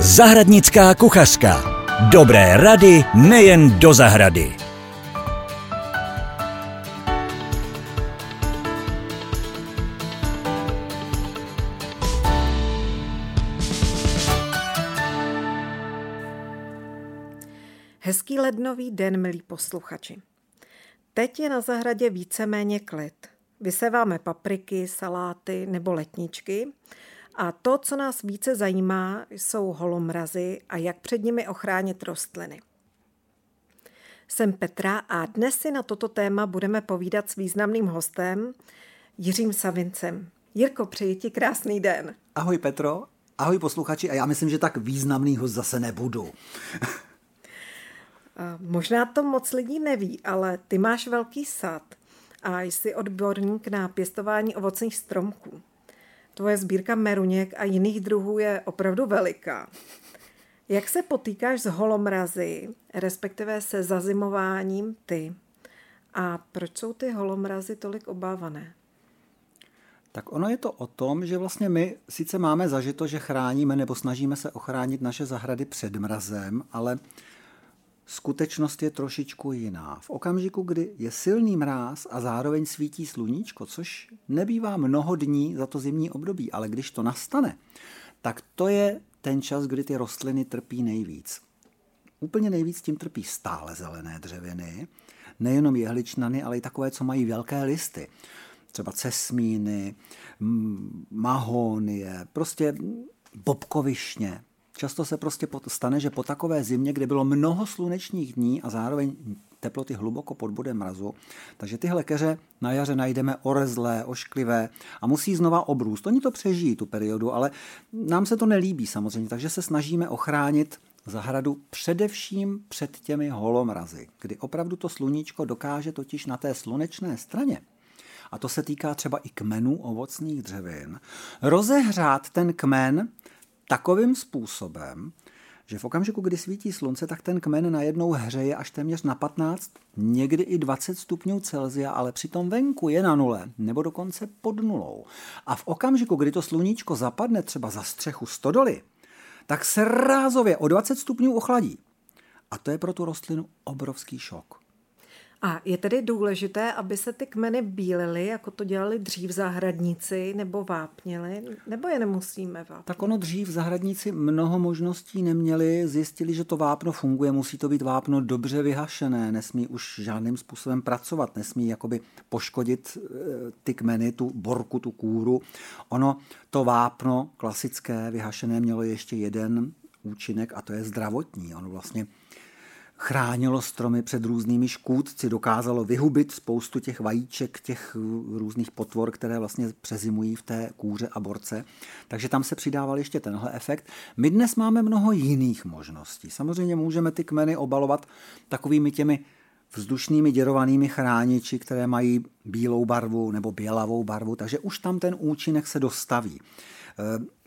Zahradnická kuchařka. Dobré rady nejen do zahrady. Hezký lednový den, milí posluchači. Teď je na zahradě víceméně klid. Vyseváme papriky, saláty nebo letničky a to, co nás více zajímá, jsou holomrazy a jak před nimi ochránit rostliny. Jsem Petra a dnes si na toto téma budeme povídat s významným hostem Jiřím Savincem. Jirko, přeji ti krásný den. Ahoj Petro, ahoj posluchači a já myslím, že tak významný host zase nebudu. Možná to moc lidí neví, ale ty máš velký sad a jsi odborník na pěstování ovocných stromků. Tvoje sbírka meruněk a jiných druhů je opravdu veliká. Jak se potýkáš s holomrazy, respektive se zazimováním ty? A proč jsou ty holomrazy tolik obávané? Tak ono je to o tom, že vlastně my sice máme zažito, že chráníme nebo snažíme se ochránit naše zahrady před mrazem, ale skutečnost je trošičku jiná. V okamžiku, kdy je silný mráz a zároveň svítí sluníčko, což nebývá mnoho dní za to zimní období, ale když to nastane, tak to je ten čas, kdy ty rostliny trpí nejvíc. Úplně nejvíc tím trpí stále zelené dřeviny, nejenom jehličnany, ale i takové, co mají velké listy. Třeba cesmíny, mahonie, prostě bobkovišně, Často se prostě stane, že po takové zimě, kde bylo mnoho slunečních dní a zároveň teploty hluboko pod bodem mrazu, takže tyhle keře na jaře najdeme orezlé, ošklivé a musí znova obrůst. Oni to přežijí tu periodu, ale nám se to nelíbí samozřejmě, takže se snažíme ochránit zahradu především před těmi holomrazy, kdy opravdu to sluníčko dokáže totiž na té slunečné straně a to se týká třeba i kmenů ovocných dřevin, rozehřát ten kmen takovým způsobem, že v okamžiku, kdy svítí slunce, tak ten kmen najednou hřeje až téměř na 15, někdy i 20 stupňů Celzia, ale přitom venku je na nule, nebo dokonce pod nulou. A v okamžiku, kdy to sluníčko zapadne třeba za střechu stodoly, tak se rázově o 20 stupňů ochladí. A to je pro tu rostlinu obrovský šok. A je tedy důležité, aby se ty kmeny bílily, jako to dělali dřív zahradníci, nebo vápněli, nebo je nemusíme vápnit? Tak ono dřív zahradníci mnoho možností neměli, zjistili, že to vápno funguje, musí to být vápno dobře vyhašené, nesmí už žádným způsobem pracovat, nesmí jakoby poškodit eh, ty kmeny, tu borku, tu kůru. Ono, to vápno klasické, vyhašené, mělo ještě jeden účinek a to je zdravotní. Ono vlastně chránilo stromy před různými škůdci, dokázalo vyhubit spoustu těch vajíček, těch různých potvor, které vlastně přezimují v té kůře a borce. Takže tam se přidával ještě tenhle efekt. My dnes máme mnoho jiných možností. Samozřejmě můžeme ty kmeny obalovat takovými těmi vzdušnými děrovanými chrániči, které mají bílou barvu nebo bělavou barvu, takže už tam ten účinek se dostaví.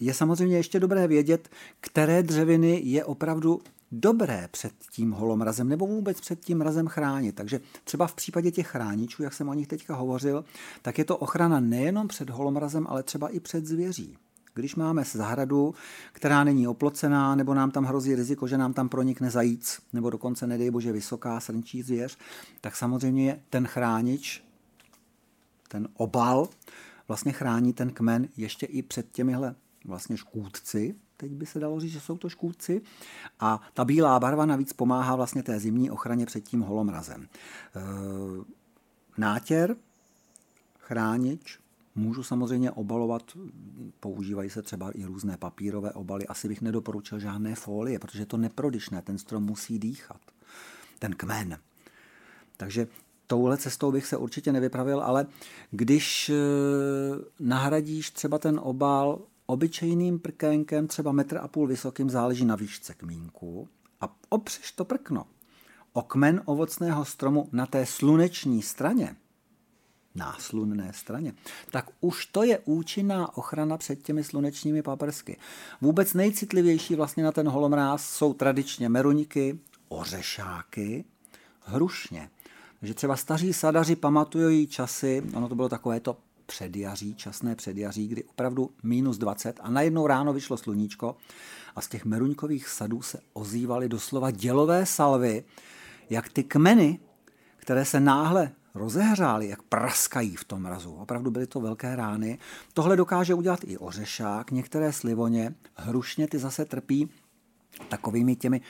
Je samozřejmě ještě dobré vědět, které dřeviny je opravdu dobré před tím holomrazem nebo vůbec před tím mrazem chránit. Takže třeba v případě těch chráničů, jak jsem o nich teďka hovořil, tak je to ochrana nejenom před holomrazem, ale třeba i před zvěří. Když máme zahradu, která není oplocená, nebo nám tam hrozí riziko, že nám tam pronikne zajíc, nebo dokonce, nedej bože, vysoká srnčí zvěř, tak samozřejmě ten chránič, ten obal, vlastně chrání ten kmen ještě i před těmihle vlastně škůdci, teď by se dalo říct, že jsou to škůdci. A ta bílá barva navíc pomáhá vlastně té zimní ochraně před tím holomrazem. E, nátěr, chránič, Můžu samozřejmě obalovat, používají se třeba i různé papírové obaly. Asi bych nedoporučil žádné folie, protože je to neprodyšné, ten strom musí dýchat, ten kmen. Takže touhle cestou bych se určitě nevypravil, ale když e, nahradíš třeba ten obal obyčejným prkénkem, třeba metr a půl vysokým, záleží na výšce kmínku a opřeš to prkno o kmen ovocného stromu na té sluneční straně, náslunné straně, tak už to je účinná ochrana před těmi slunečními paprsky. Vůbec nejcitlivější vlastně na ten holomráz jsou tradičně meruníky, ořešáky, hrušně. Takže třeba staří sadaři pamatují časy, ono to bylo takové to předjaří, časné předjaří, kdy opravdu minus 20 a najednou ráno vyšlo sluníčko a z těch meruňkových sadů se ozývaly doslova dělové salvy, jak ty kmeny, které se náhle rozehřály, jak praskají v tom mrazu. Opravdu byly to velké rány. Tohle dokáže udělat i ořešák, některé slivoně, hrušně ty zase trpí takovými těmi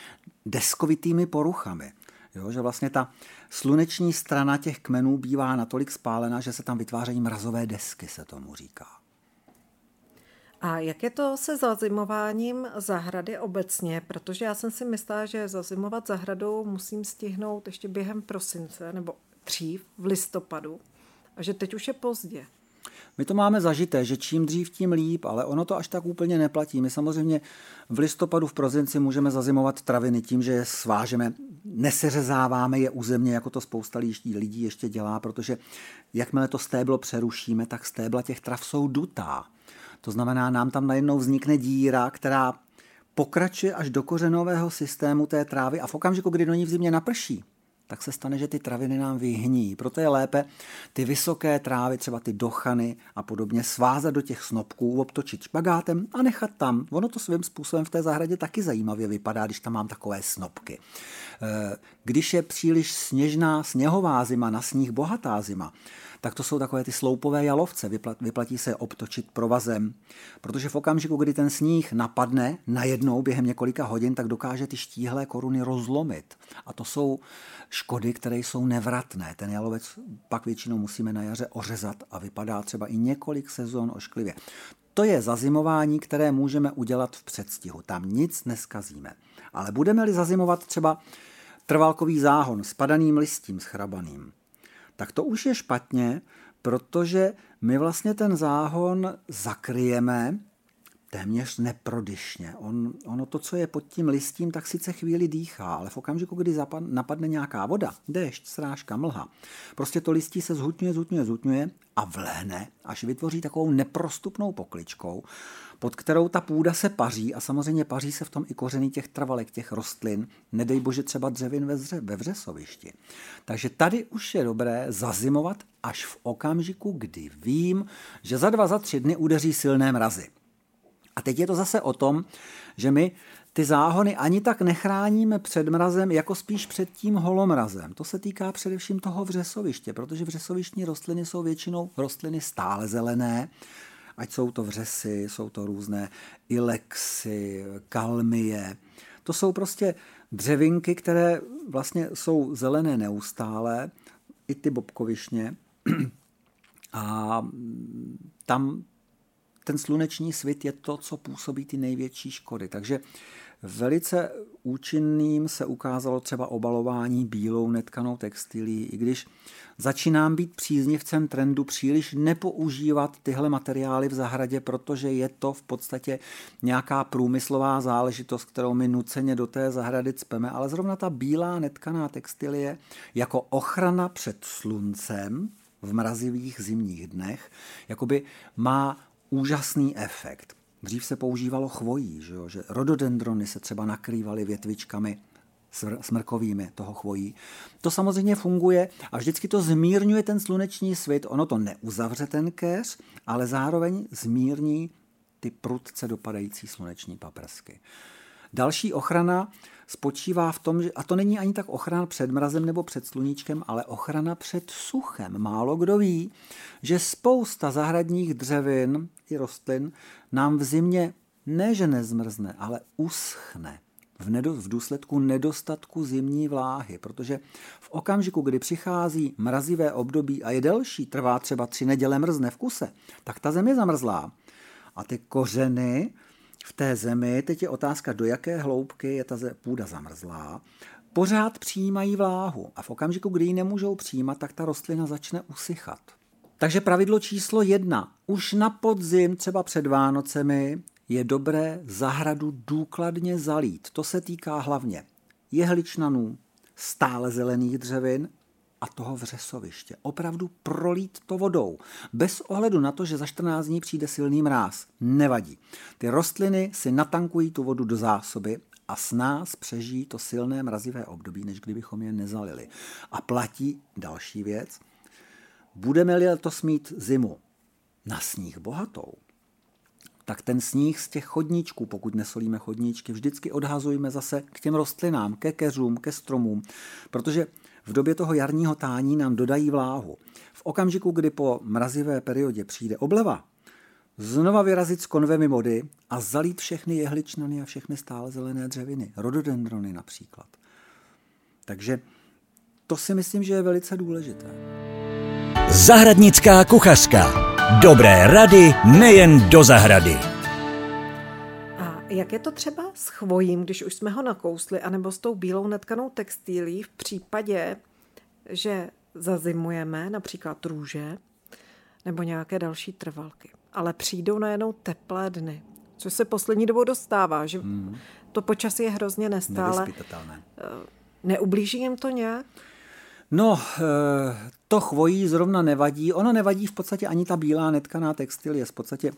deskovitými poruchami. Jo, že vlastně ta sluneční strana těch kmenů bývá natolik spálena, že se tam vytvářejí mrazové desky, se tomu říká. A jak je to se zazimováním zahrady obecně? Protože já jsem si myslela, že zazimovat zahradou musím stihnout ještě během prosince nebo dřív v listopadu a že teď už je pozdě. My to máme zažité, že čím dřív, tím líp, ale ono to až tak úplně neplatí. My samozřejmě v listopadu, v prozinci můžeme zazimovat traviny tím, že je svážeme, neseřezáváme je územně, jako to spousta lidí ještě dělá, protože jakmile to stéblo přerušíme, tak stébla těch trav jsou dutá. To znamená, nám tam najednou vznikne díra, která pokračuje až do kořenového systému té trávy a v okamžiku, kdy do ní v zimě naprší, tak se stane, že ty traviny nám vyhní. Proto je lépe ty vysoké trávy, třeba ty dochany a podobně, svázat do těch snopků, obtočit špagátem a nechat tam. Ono to svým způsobem v té zahradě taky zajímavě vypadá, když tam mám takové snopky. Eh, když je příliš sněžná sněhová zima, na sníh bohatá zima, tak to jsou takové ty sloupové jalovce. Vyplatí se obtočit provazem, protože v okamžiku, kdy ten sníh napadne najednou během několika hodin, tak dokáže ty štíhlé koruny rozlomit. A to jsou škody, které jsou nevratné. Ten jalovec pak většinou musíme na jaře ořezat a vypadá třeba i několik sezon ošklivě. To je zazimování, které můžeme udělat v předstihu. Tam nic neskazíme. Ale budeme-li zazimovat třeba trvalkový záhon s padaným listím schrabaným, tak to už je špatně, protože my vlastně ten záhon zakryjeme téměř neprodyšně. On, ono to, co je pod tím listím, tak sice chvíli dýchá, ale v okamžiku, kdy zapad, napadne nějaká voda, déšť, srážka, mlha, prostě to listí se zhutňuje, zhutňuje, zhutňuje a vlehne, až vytvoří takovou neprostupnou pokličkou, pod kterou ta půda se paří a samozřejmě paří se v tom i kořeny těch travalek, těch rostlin, nedej bože třeba dřevin ve, zře, ve vřesovišti. Takže tady už je dobré zazimovat až v okamžiku, kdy vím, že za dva, za tři dny udeří silné mrazy. A teď je to zase o tom, že my ty záhony ani tak nechráníme před mrazem, jako spíš před tím holomrazem. To se týká především toho vřesoviště, protože vřesovištní rostliny jsou většinou rostliny stále zelené, ať jsou to vřesy, jsou to různé ilexy, kalmie. To jsou prostě dřevinky, které vlastně jsou zelené neustále, i ty bobkovišně. A tam ten sluneční svit je to, co působí ty největší škody. Takže velice účinným se ukázalo třeba obalování bílou netkanou textilí, i když začínám být příznivcem trendu příliš nepoužívat tyhle materiály v zahradě, protože je to v podstatě nějaká průmyslová záležitost, kterou my nuceně do té zahrady cpeme, ale zrovna ta bílá netkaná textilie jako ochrana před sluncem v mrazivých zimních dnech, jakoby má úžasný efekt. Dřív se používalo chvojí, že, jo? že rododendrony se třeba nakrývaly větvičkami smrkovými toho chvojí. To samozřejmě funguje a vždycky to zmírňuje ten sluneční svit. Ono to neuzavře ten keř, ale zároveň zmírní ty prudce dopadající sluneční paprsky. Další ochrana spočívá v tom, že, a to není ani tak ochrana před mrazem nebo před sluníčkem, ale ochrana před suchem. Málo kdo ví, že spousta zahradních dřevin i rostlin nám v zimě ne, že nezmrzne, ale uschne v, nedo, v důsledku nedostatku zimní vláhy, protože v okamžiku, kdy přichází mrazivé období a je delší, trvá třeba tři neděle mrzne v kuse, tak ta země zamrzlá. A ty kořeny v té zemi, teď je otázka, do jaké hloubky je ta půda zamrzlá, pořád přijímají vláhu a v okamžiku, kdy ji nemůžou přijímat, tak ta rostlina začne usychat. Takže pravidlo číslo jedna. Už na podzim, třeba před Vánocemi, je dobré zahradu důkladně zalít. To se týká hlavně jehličnanů, stále zelených dřevin a toho vřesoviště. Opravdu prolít to vodou. Bez ohledu na to, že za 14 dní přijde silný mráz. Nevadí. Ty rostliny si natankují tu vodu do zásoby a s nás přežijí to silné mrazivé období, než kdybychom je nezalili. A platí další věc. Budeme-li to smít zimu na sníh bohatou, tak ten sníh z těch chodníčků, pokud nesolíme chodníčky, vždycky odhazujeme zase k těm rostlinám, ke keřům, ke stromům, protože v době toho jarního tání nám dodají vláhu. V okamžiku, kdy po mrazivé periodě přijde obleva, znova vyrazit z konvemi vody a zalít všechny jehličnany a všechny stále zelené dřeviny, rododendrony například. Takže to si myslím, že je velice důležité. Zahradnická kuchařka. Dobré rady nejen do zahrady. A jak je to třeba s chvojím, když už jsme ho nakousli, anebo s tou bílou netkanou textílí v případě, že zazimujeme například růže nebo nějaké další trvalky. Ale přijdou najednou teplé dny, což se poslední dobou dostává, že mm. to počasí je hrozně nestále. Eh, neublíží jim to nějak? No, eh, to chvojí zrovna nevadí. Ono nevadí v podstatě ani ta bílá netkaná textil. Je v podstatě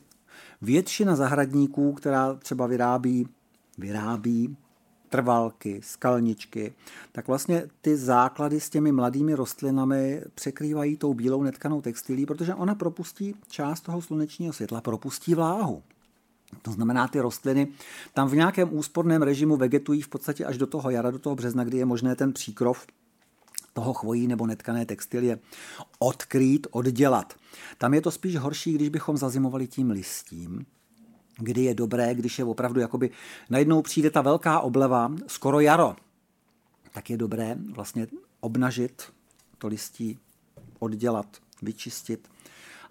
většina zahradníků, která třeba vyrábí, vyrábí trvalky, skalničky, tak vlastně ty základy s těmi mladými rostlinami překrývají tou bílou netkanou textilí, protože ona propustí část toho slunečního světla, propustí vláhu. To znamená, ty rostliny tam v nějakém úsporném režimu vegetují v podstatě až do toho jara, do toho března, kdy je možné ten příkrov toho chvojí nebo netkané textilie odkrýt, oddělat. Tam je to spíš horší, když bychom zazimovali tím listím, kdy je dobré, když je opravdu jakoby najednou přijde ta velká obleva, skoro jaro, tak je dobré vlastně obnažit to listí, oddělat, vyčistit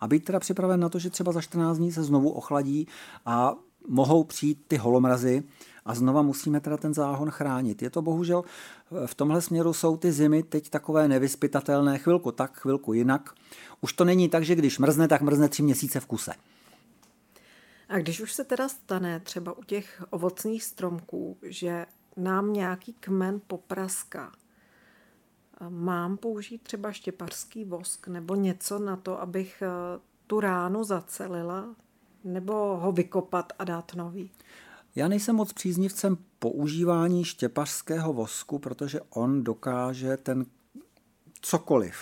a být teda připraven na to, že třeba za 14 dní se znovu ochladí a mohou přijít ty holomrazy a znova musíme teda ten záhon chránit. Je to bohužel, v tomhle směru jsou ty zimy teď takové nevyspytatelné, chvilku tak, chvilku jinak. Už to není tak, že když mrzne, tak mrzne tři měsíce v kuse. A když už se teda stane třeba u těch ovocných stromků, že nám nějaký kmen popraská, mám použít třeba štěpařský vosk nebo něco na to, abych eh, tu ránu zacelila, nebo ho vykopat a dát nový? Já nejsem moc příznivcem používání štěpařského vosku, protože on dokáže ten cokoliv,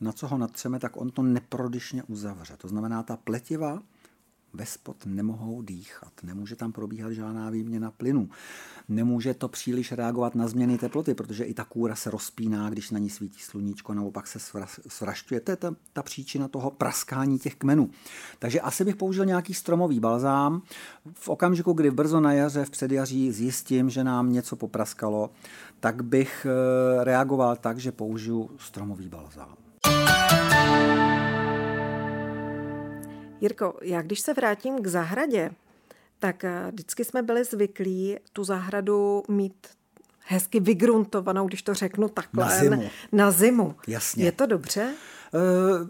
na co ho natřeme, tak on to neprodyšně uzavře. To znamená, ta pletiva ve spod nemohou dýchat, nemůže tam probíhat žádná výměna plynu, nemůže to příliš reagovat na změny teploty, protože i ta kůra se rozpíná, když na ní svítí sluníčko, nebo pak se svrašťuje. To je ta, ta příčina toho praskání těch kmenů. Takže asi bych použil nějaký stromový balzám. V okamžiku, kdy brzo na jaře, v předjaří zjistím, že nám něco popraskalo, tak bych eh, reagoval tak, že použiju stromový balzám. Jirko, já když se vrátím k zahradě, tak eh, vždycky jsme byli zvyklí tu zahradu mít hezky vygruntovanou, když to řeknu takhle. Na zimu. Na zimu. Jasně. Je to dobře? Uh,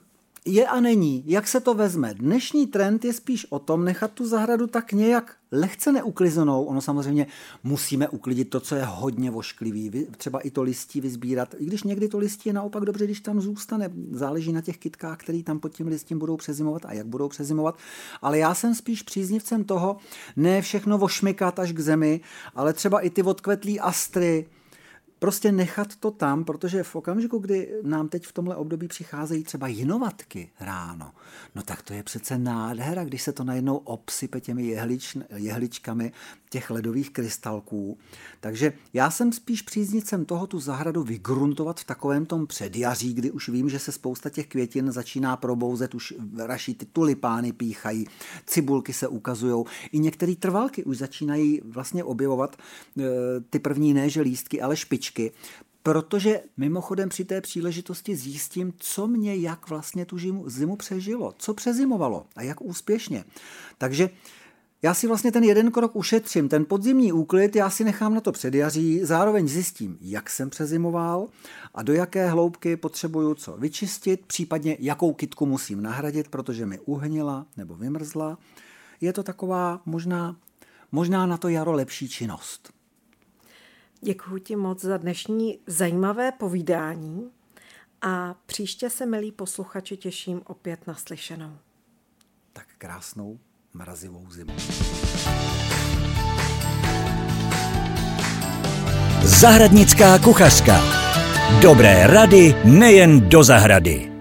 je a není. Jak se to vezme? Dnešní trend je spíš o tom nechat tu zahradu tak nějak lehce neuklizenou. Ono samozřejmě musíme uklidit to, co je hodně vošklivý. Třeba i to listí vyzbírat. I když někdy to listí je naopak dobře, když tam zůstane. Záleží na těch kytkách, který tam pod tím listím budou přezimovat a jak budou přezimovat. Ale já jsem spíš příznivcem toho, ne všechno vošmikat až k zemi, ale třeba i ty odkvetlý astry, prostě nechat to tam, protože v okamžiku, kdy nám teď v tomhle období přicházejí třeba jinovatky ráno, no tak to je přece nádhera, když se to najednou obsype těmi jehlič, jehličkami těch ledových krystalků. Takže já jsem spíš příznicem toho tu zahradu vygruntovat v takovém tom předjaří, kdy už vím, že se spousta těch květin začíná probouzet, už raší ty tulipány píchají, cibulky se ukazují, i některé trvalky už začínají vlastně objevovat e, ty první ne, že lístky, ale špičky, protože mimochodem při té příležitosti zjistím, co mě jak vlastně tu zimu, zimu přežilo, co přezimovalo a jak úspěšně. Takže já si vlastně ten jeden krok ušetřím, ten podzimní úklid já si nechám na to předjaří, zároveň zjistím, jak jsem přezimoval a do jaké hloubky potřebuju co vyčistit, případně jakou kitku musím nahradit, protože mi uhnila nebo vymrzla. Je to taková možná, možná na to jaro lepší činnost. Děkuji ti moc za dnešní zajímavé povídání a příště se, milí posluchači, těším opět na slyšenou. Tak krásnou mrazivou zimu. Zahradnická kuchařka. Dobré rady nejen do zahrady.